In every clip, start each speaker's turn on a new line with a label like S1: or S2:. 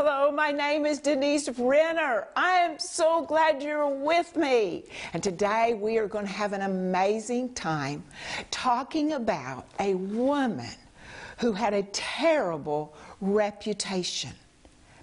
S1: Hello, my name is Denise Renner. I am so glad you're with me. And today we are going to have an amazing time talking about a woman who had a terrible reputation.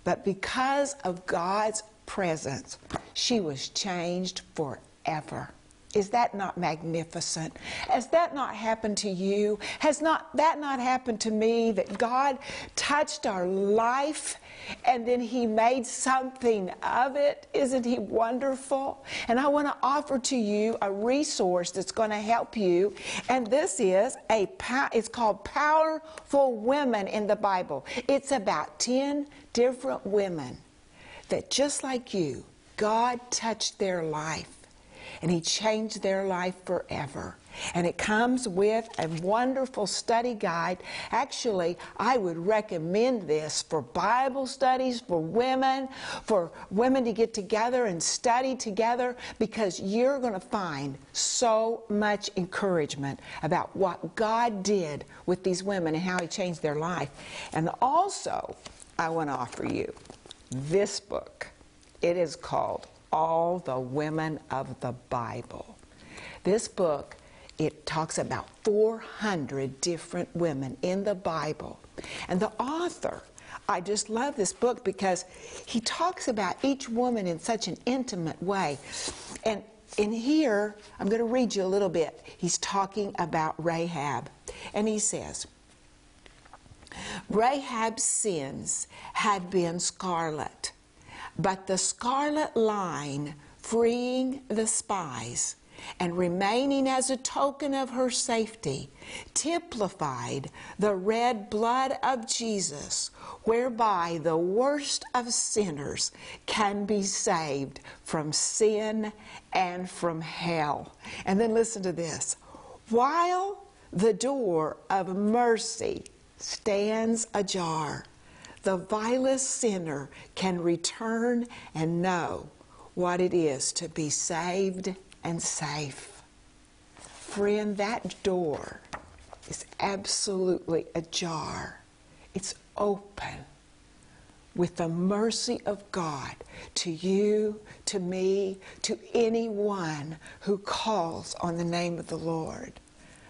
S1: But because of God's presence, she was changed forever. Is that not magnificent? Has that not happened to you? Has not that not happened to me that God touched our life and then he made something of it? Isn't he wonderful? And I want to offer to you a resource that's going to help you. And this is a it's called Powerful Women in the Bible. It's about 10 different women that just like you, God touched their life and He changed their life forever. And it comes with a wonderful study guide. Actually, I would recommend this for Bible studies, for women, for women to get together and study together because you're going to find so much encouragement about what God did with these women and how He changed their life. And also, I want to offer you this book. It is called all the women of the Bible. This book, it talks about 400 different women in the Bible. And the author, I just love this book because he talks about each woman in such an intimate way. And in here, I'm going to read you a little bit. He's talking about Rahab. And he says, Rahab's sins had been scarlet but the scarlet line freeing the spies and remaining as a token of her safety typified the red blood of Jesus, whereby the worst of sinners can be saved from sin and from hell. And then listen to this while the door of mercy stands ajar the vilest sinner can return and know what it is to be saved and safe. Friend, that door is absolutely ajar. It's open with the mercy of God to you, to me, to anyone who calls on the name of the Lord.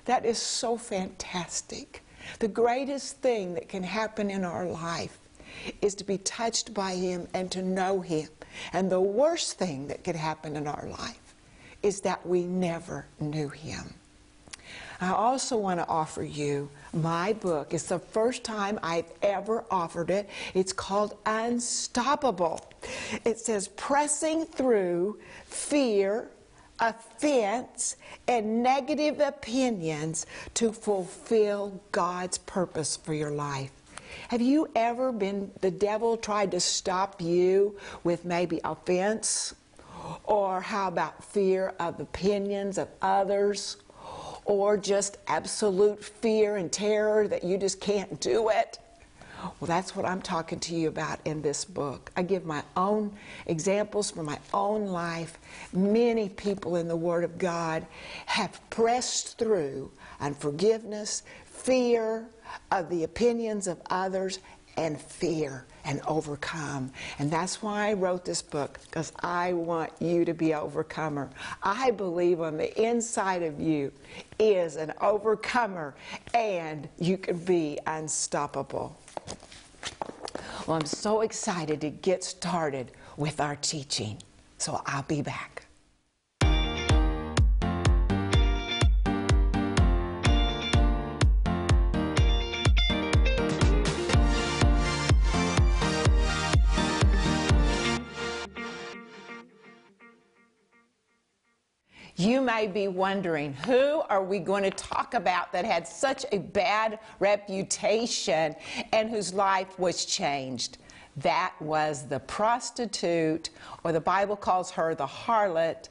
S1: That is so fantastic. The greatest thing that can happen in our life is to be touched by Him and to know Him. And the worst thing that could happen in our life is that we never knew Him. I also want to offer you my book. It's the first time I've ever offered it. It's called Unstoppable. It says, Pressing Through Fear, Offense, and Negative Opinions to Fulfill God's Purpose for Your Life. Have you ever been, the devil tried to stop you with maybe offense? Or how about fear of opinions of others? Or just absolute fear and terror that you just can't do it? Well, that's what I'm talking to you about in this book. I give my own examples from my own life. Many people in the Word of God have pressed through unforgiveness, fear, of the opinions of others and fear and overcome. And that's why I wrote this book, because I want you to be overcomer. I believe on the inside of you is an overcomer, and you can be unstoppable. Well, I'm so excited to get started with our teaching. So I'll be back. You may be wondering, who are we going to talk about that had such a bad reputation and whose life was changed? That was the prostitute, or the Bible calls her the harlot,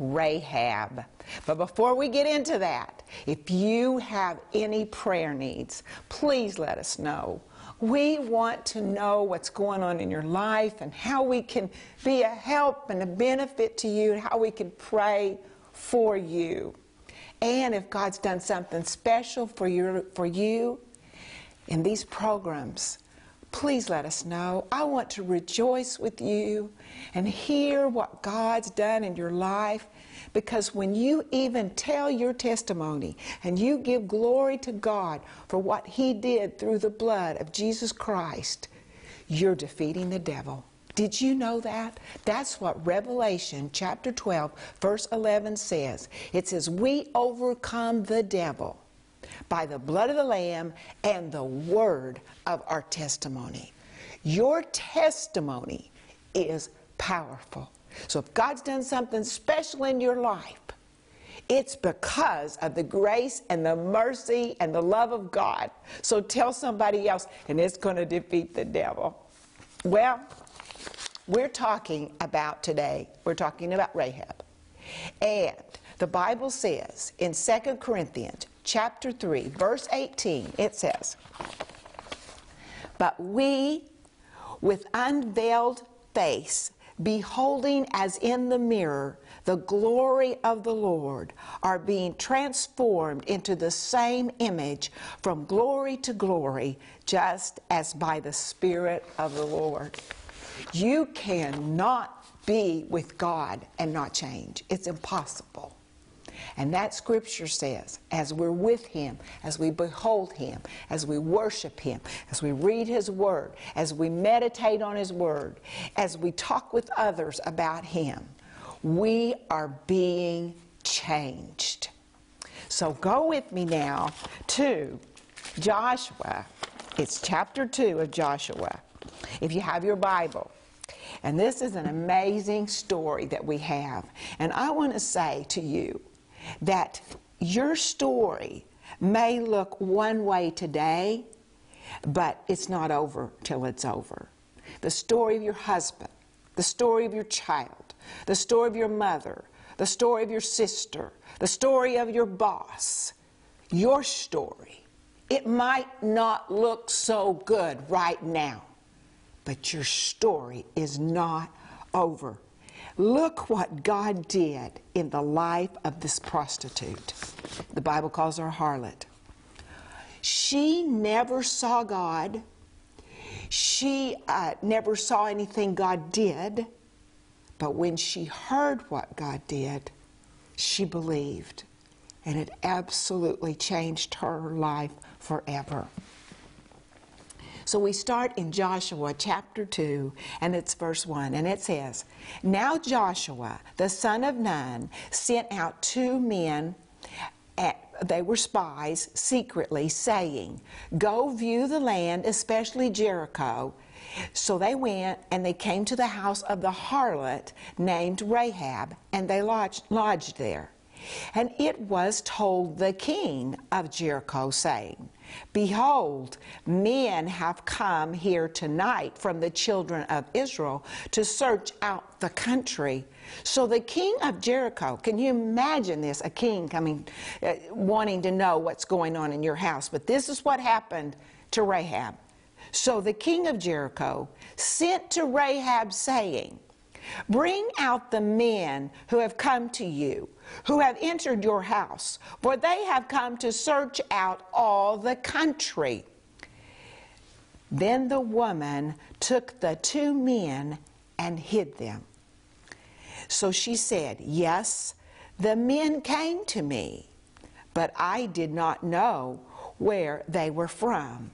S1: Rahab. But before we get into that, if you have any prayer needs, please let us know. We want to know what's going on in your life and how we can be a help and a benefit to you, and how we can pray for you. And if God's done something special for, your, for you in these programs, please let us know. I want to rejoice with you and hear what God's done in your life. Because when you even tell your testimony and you give glory to God for what He did through the blood of Jesus Christ, you're defeating the devil. Did you know that? That's what Revelation chapter 12, verse 11 says. It says, We overcome the devil by the blood of the Lamb and the word of our testimony. Your testimony is powerful. So if God's done something special in your life, it's because of the grace and the mercy and the love of God. So tell somebody else, and it's going to defeat the devil. Well, we're talking about today, we're talking about Rahab. And the Bible says in 2 Corinthians chapter 3, verse 18, it says, But we, with unveiled face, beholding as in the mirror the glory of the Lord, are being transformed into the same image from glory to glory, just as by the Spirit of the Lord. You cannot be with God and not change. It's impossible. And that scripture says, as we're with Him, as we behold Him, as we worship Him, as we read His Word, as we meditate on His Word, as we talk with others about Him, we are being changed. So go with me now to Joshua. It's chapter 2 of Joshua. If you have your Bible, and this is an amazing story that we have. And I want to say to you that your story may look one way today, but it's not over till it's over. The story of your husband, the story of your child, the story of your mother, the story of your sister, the story of your boss, your story. It might not look so good right now, but your story is not over. Look what God did in the life of this prostitute. The Bible calls her a harlot. She never saw God. She uh, never saw anything God did. But when she heard what God did, she believed. And it absolutely changed her life forever. So we start in Joshua chapter 2, and it's verse 1, and it says, Now Joshua, the son of Nun, sent out two men. At, they were spies secretly, saying, Go view the land, especially Jericho. So they went and they came to the house of the harlot named Rahab, and they lodged, lodged there. And it was told the king of Jericho, saying, Behold, men have come here tonight from the children of Israel to search out the country. So the king of Jericho, can you imagine this? A king coming, uh, wanting to know what's going on in your house. But this is what happened to Rahab. So the king of Jericho sent to Rahab, saying, Bring out the men who have come to you, who have entered your house, for they have come to search out all the country. Then the woman took the two men and hid them. So she said, Yes, the men came to me, but I did not know where they were from.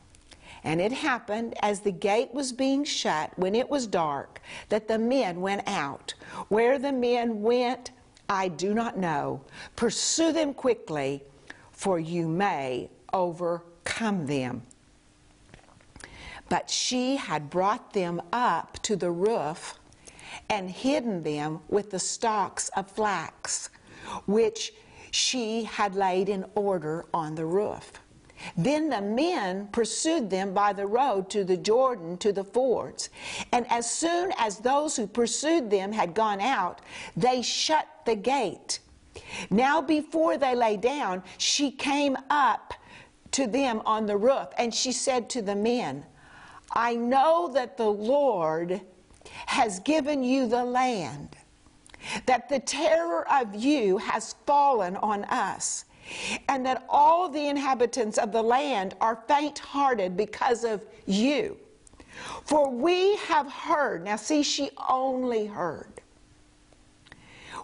S1: And it happened as the gate was being shut when it was dark that the men went out. Where the men went, I do not know. Pursue them quickly, for you may overcome them. But she had brought them up to the roof and hidden them with the stalks of flax, which she had laid in order on the roof. Then the men pursued them by the road to the Jordan to the fords. And as soon as those who pursued them had gone out, they shut the gate. Now, before they lay down, she came up to them on the roof and she said to the men, I know that the Lord has given you the land, that the terror of you has fallen on us and that all the inhabitants of the land are faint hearted because of you. For we have heard. Now, see, she only heard.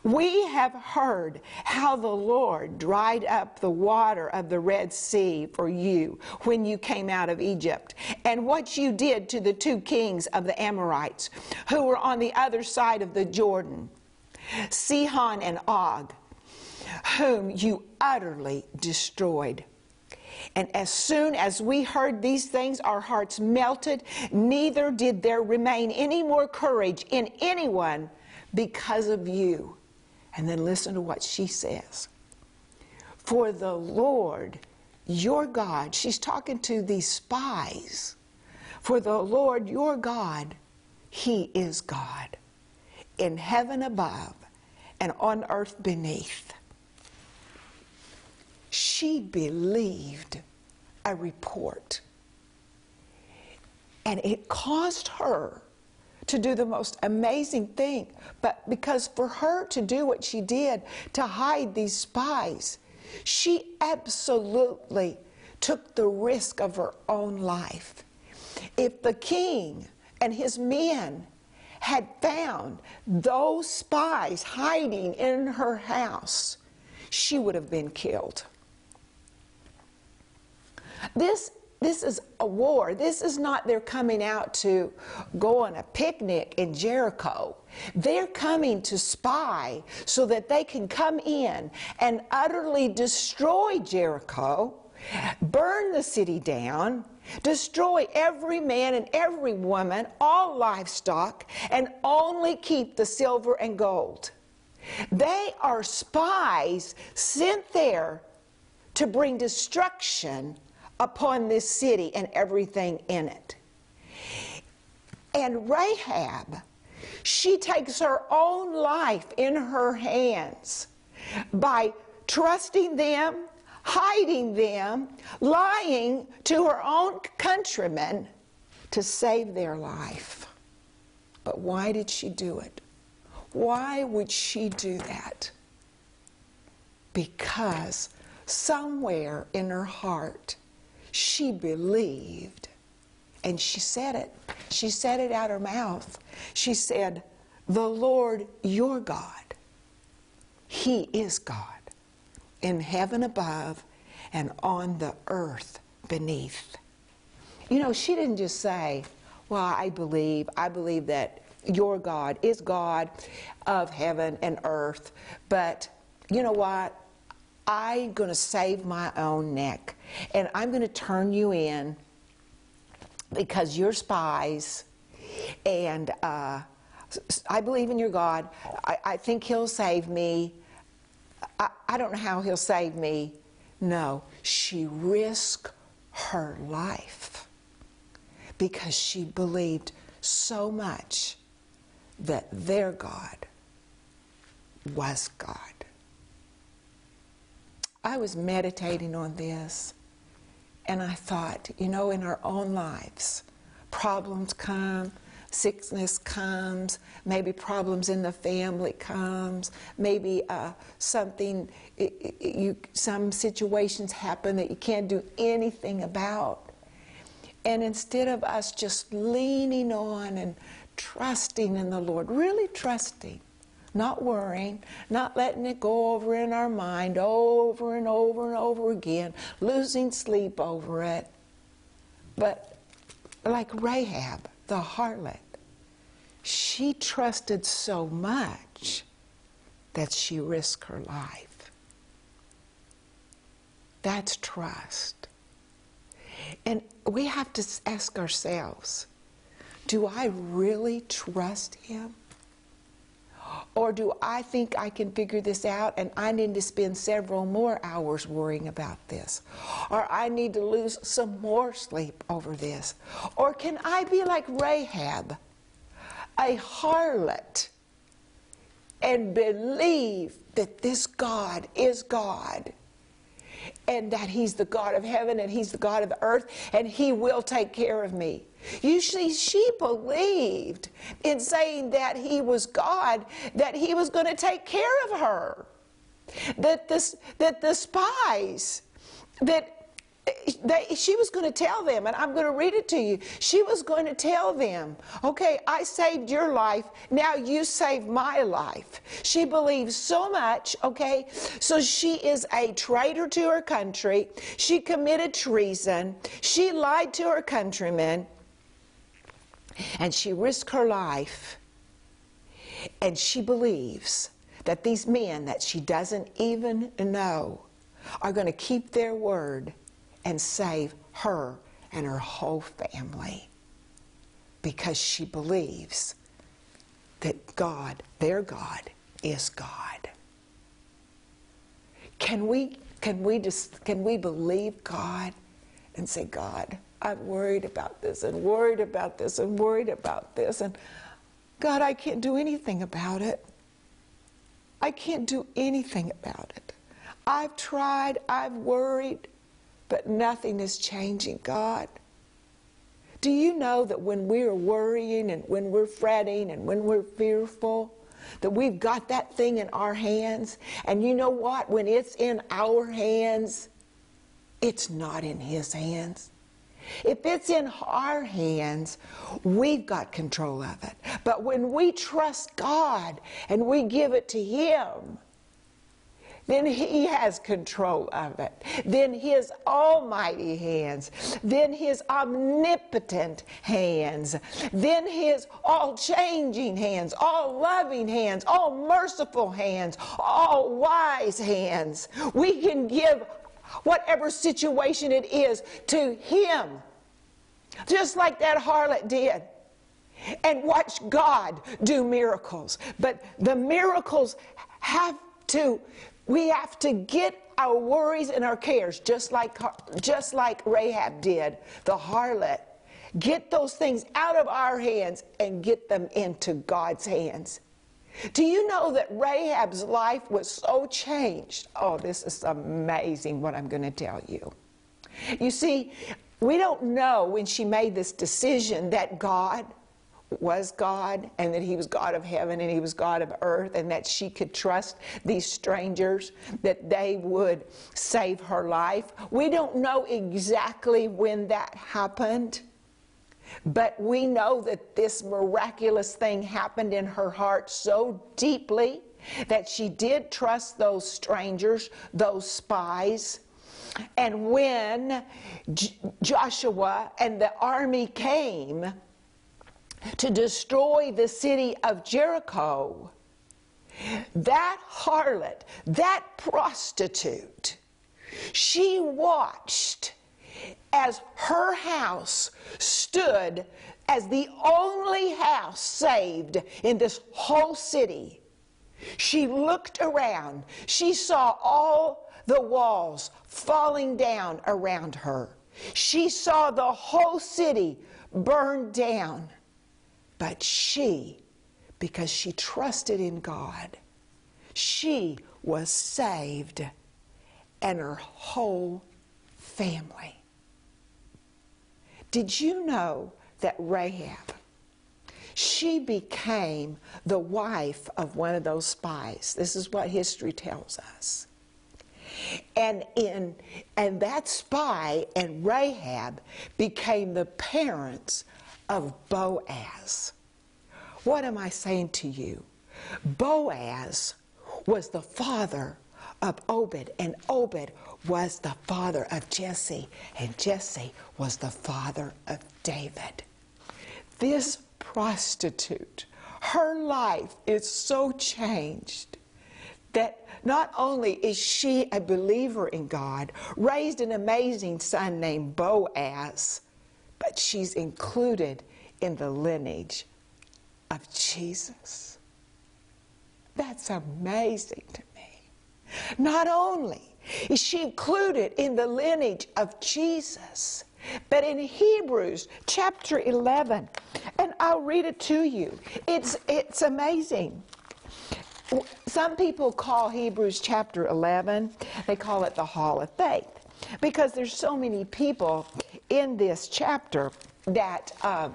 S1: We have heard how the Lord dried up the water of the Red Sea for you when you came out of Egypt, and what you did to the two kings of the Amorites who were on the other side of the Jordan, Sihon and Og, whom you utterly destroyed. And as soon as we heard these things, our hearts melted, neither did there remain any more courage in anyone because of you. And then listen to what she says. For the Lord, your God, she's talking to these spies. For the Lord, your God, He is God in heaven above and on earth beneath. She believed a report. And it caused her to do the most amazing thing. But because for her to do what she did, to hide these spies, she absolutely took the risk of her own life. If the king and his men had found those spies hiding in her house, she would have been killed. This this is a war. This is not they're coming out to go on a picnic in Jericho. They're coming to spy so that they can come in and utterly destroy Jericho, burn the city down, destroy every man and every woman, all livestock, and only keep the silver and gold. They are spies sent there to bring destruction upon this city and everything in it. And Rahab, she takes her own life in her hands by trusting them, hiding them, lying to her own countrymen to save their life. But why did she do it? Why would she do that? Because somewhere in her heart, she believed. And she said it. She said it out her mouth. She said, The Lord your God, He is God in heaven above and on the earth beneath. You know, she didn't just say, Well, I believe, I believe that your God is God of heaven and earth, but you know what? I'm going to save my own neck and I'm going to turn you in because you're spies and uh, I believe in your God. I, I think He'll save me. I, I don't know how He'll save me. No, she risked her life because she believed so much that their God was God. I was meditating on this and I thought, you know, in our own lives, problems come, sickness comes, maybe problems in the family comes, maybe uh, something, you, some situations happen that you can't do anything about. And instead of us just leaning on and trusting in the Lord, really trusting, not worrying, not letting it go over in our mind over and over and over again, losing sleep over it. But like Rahab, the harlot, she trusted so much that she risked her life. That's trust. And we have to ask ourselves do I really trust him? Or do I think I can figure this out and I need to spend several more hours worrying about this? Or I need to lose some more sleep over this? Or can I be like Rahab, a harlot, and believe that this God is God? And that He's the God of heaven and He's the God of the earth and He will take care of me. You see, she believed in saying that He was God, that He was going to take care of her. That, this, that the spies that they, she was going to tell them, and I'm going to read it to you. She was going to tell them, okay, I saved your life, now you save my life. She believes so much, okay? So she is a traitor to her country. She committed treason. She lied to her countrymen. And she risked her life. And she believes that these men that she doesn't even know are going to keep their word and save her and her whole family because she believes that God, their God, is God. Can we can we just can we believe God and say, God, I'm worried about this and worried about this and worried about this and God, I can't do anything about it. I can't do anything about it. I've tried, I've worried, but nothing is changing, God. Do you know that when we're worrying and when we're fretting and when we're fearful, that we've got that thing in our hands? And you know what? When it's in our hands, it's not in His hands. If it's in our hands, we've got control of it. But when we trust God and we give it to Him, then He has control of it. Then His almighty hands. Then His omnipotent hands. Then His all changing hands, all loving hands, all merciful hands, all wise hands. We can give whatever situation it is to Him. Just like that harlot did and watch God do miracles. But the miracles have to we have to get our worries and our cares, just like, just like Rahab did, the harlot. Get those things out of our hands and get them into God's hands. Do you know that Rahab's life was so changed? Oh, this is amazing what I'm going to tell you. You see, we don't know when she made this decision that God was God and that He was God of heaven and He was God of earth and that she could trust these strangers, that they would save her life. We don't know exactly when that happened, but we know that this miraculous thing happened in her heart so deeply that she did trust those strangers, those spies. And when J- Joshua and the army came, to destroy the city of Jericho, that harlot, that prostitute, she watched as her house stood as the only house saved in this whole city. She looked around. She saw all the walls falling down around her. She saw the whole city burned down. But she, because she trusted in God, she was saved and her whole family. Did you know that Rahab, she became the wife of one of those spies? This is what history tells us. And in and that spy and Rahab became the parents of Boaz. What am I saying to you? Boaz was the father of Obed, and Obed was the father of Jesse, and Jesse was the father of David. This prostitute, her life is so changed that not only is she a believer in God, raised an amazing son named Boaz, but she's included in the lineage of Jesus. That's amazing to me. Not only is she included in the lineage of Jesus, but in Hebrews chapter 11, and I'll read it to you. It's, it's amazing. Some people call Hebrews chapter 11, they call it the Hall of Faith, because there's so many people in this chapter that uh,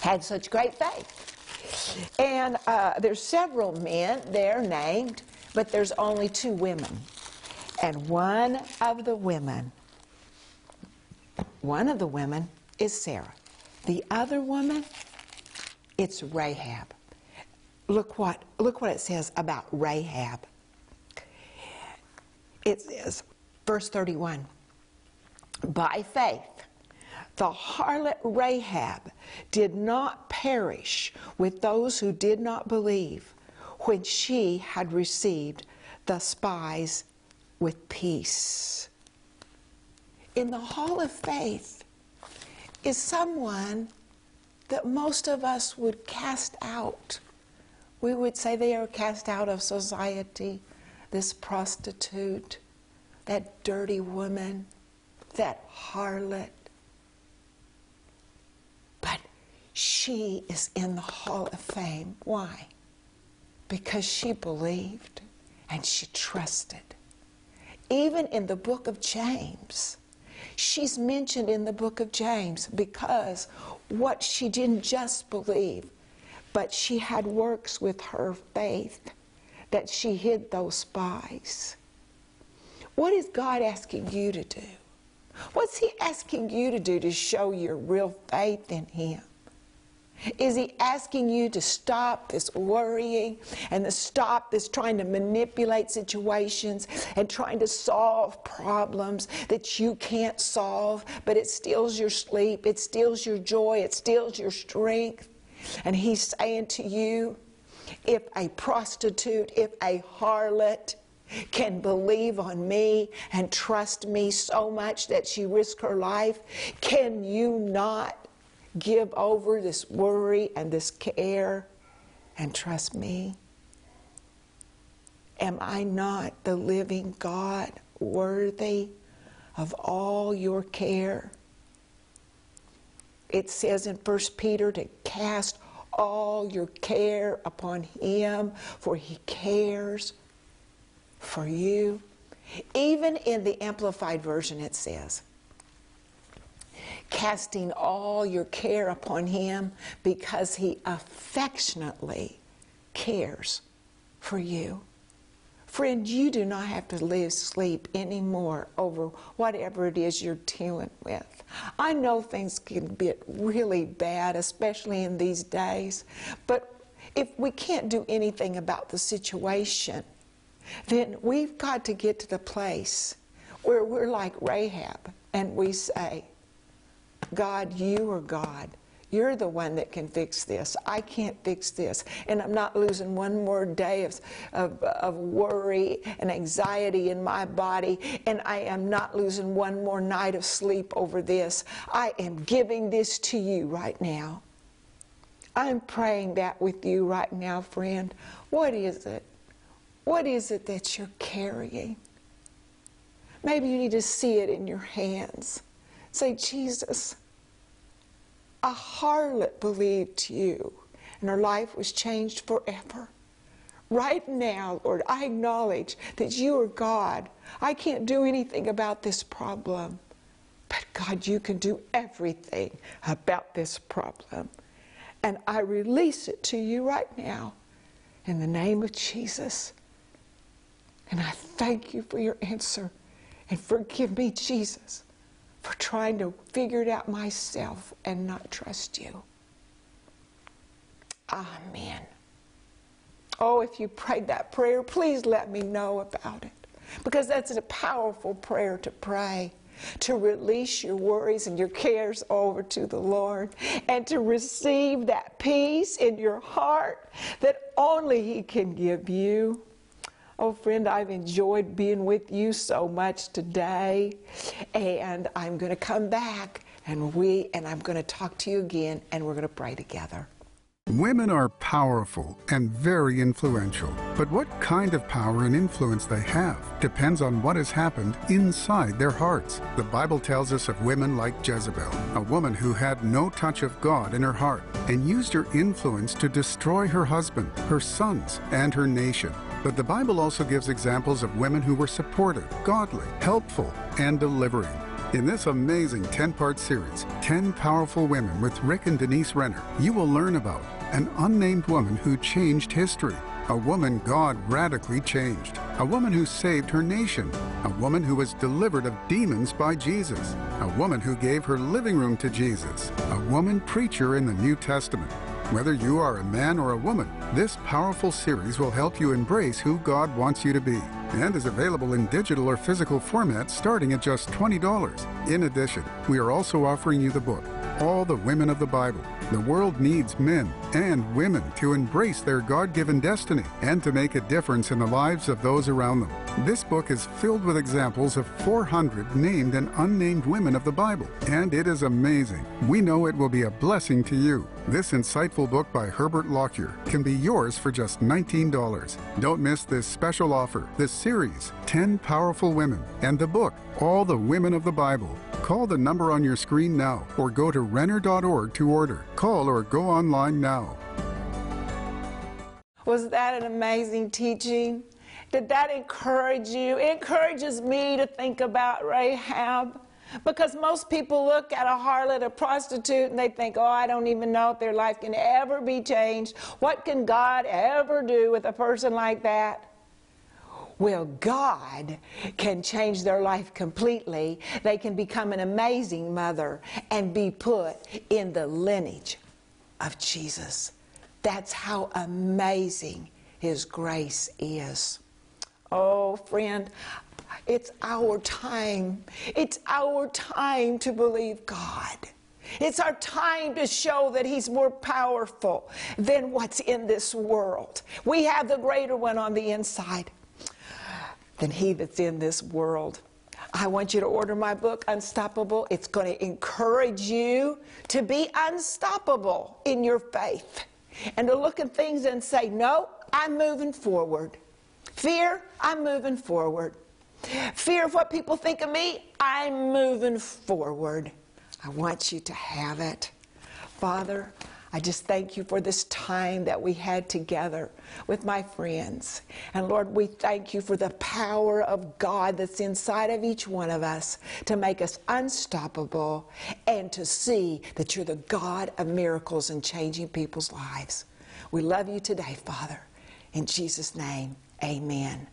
S1: had such great faith. And uh, there's several men there named, but there's only two women. And one of the women one of the women is Sarah. The other woman, it's Rahab. Look what, look what it says about Rahab. It says, verse 31 By faith, the harlot Rahab did not perish with those who did not believe when she had received the spies with peace. In the hall of faith is someone that most of us would cast out. We would say they are cast out of society, this prostitute, that dirty woman, that harlot. But she is in the hall of fame. Why? Because she believed and she trusted. Even in the book of James, she's mentioned in the book of James because what she didn't just believe, but she had works with her faith that she hid those spies. What is God asking you to do? What's He asking you to do to show your real faith in Him? Is he asking you to stop this worrying and to stop this trying to manipulate situations and trying to solve problems that you can't solve, but it steals your sleep, it steals your joy, it steals your strength? And he's saying to you, if a prostitute, if a harlot, can believe on me and trust me so much that she risked her life, can you not give over this worry and this care and trust me? Am I not the living God worthy of all your care? It says in 1 Peter to cast all your care upon Him, for He cares for you. Even in the Amplified Version, it says, casting all your care upon Him because He affectionately cares for you. Friend, you do not have to lose sleep anymore over whatever it is you're dealing with. I know things can get really bad, especially in these days, but if we can't do anything about the situation, then we've got to get to the place where we're like Rahab and we say, God, you are God. You're the one that can fix this. I can't fix this. And I'm not losing one more day of, of, of, worry and anxiety in my body. And I am not losing one more night of sleep over this. I am giving this to you right now. I'm praying that with you right now, friend. What is it? What is it that you're carrying? Maybe you need to see it in your hands. Say, Jesus, a harlot believed you, and her life was changed forever. Right now, Lord, I acknowledge that you are God. I can't do anything about this problem. But God, you can do everything about this problem. And I release it to you right now in the name of Jesus. And I thank you for your answer. And forgive me, Jesus, for trying to figure it out myself and not trust you. Amen. Oh, if you prayed that prayer, please let me know about it. Because that's a powerful prayer to pray. To release your worries and your cares over to the Lord and to receive that peace in your heart that only He can give you. Oh, friend, I've enjoyed being with you so much today. And I'm going to come back and we and I'm going to talk to you again and we're going to pray together.
S2: Women are powerful and very influential, but what kind of power and influence they have depends on what has happened inside their hearts. The Bible tells us of women like Jezebel, a woman who had no touch of God in her heart and used her influence to destroy her husband, her sons, and her nation. But the Bible also gives examples of women who were supportive, godly, helpful, and delivering. In this amazing 10 part series, 10 Powerful Women with Rick and Denise Renner, you will learn about an unnamed woman who changed history, A woman God radically changed. A woman who saved her nation. A woman who was delivered of demons by Jesus. A woman who gave her living room to Jesus. A woman preacher in the New Testament. Whether you are a man or a woman, this powerful series will help you embrace who God wants you to be and is available in digital or physical format starting at just $20. In addition, we are also offering you the book, All the Women of the Bible. The world needs men and women to embrace their God given destiny and to make a difference in the lives of those around them. This book is filled with examples of 400 named and unnamed women of the Bible, and it is amazing. We know it will be a blessing to you. This insightful book by Herbert Lockyer can be yours for just $19. Don't miss this special offer, this series, 10 Powerful Women, and the book, All the Women of the Bible. Call the number on your screen now or go to Renner.org to order. Call or go online now.
S1: Was that an amazing teaching? Did that encourage you? It encourages me to think about Rahab. Because most people look at a harlot, a prostitute, and they think, oh, I don't even know if their life can ever be changed. What can God ever do with a person like that? Well, God can change their life completely. They can become an amazing mother and be put in the lineage of Jesus. That's how amazing His grace is. Oh, friend, it's our time. It's our time to believe God. It's our time to show that He's more powerful than what's in this world. We have the greater one on the inside than He that's in this world. I want you to order my book, Unstoppable. It's going to encourage you to be unstoppable in your faith and to look at things and say, No, I'm moving forward. Fear, I'm moving forward. Fear of what people think of me, I'm moving forward. I want you to have it. Father, I just thank you for this time that we had together with my friends. And Lord, we thank you for the power of God that's inside of each one of us to make us unstoppable and to see that you're the God of miracles and changing people's lives. We love you today, Father. In Jesus' name, amen.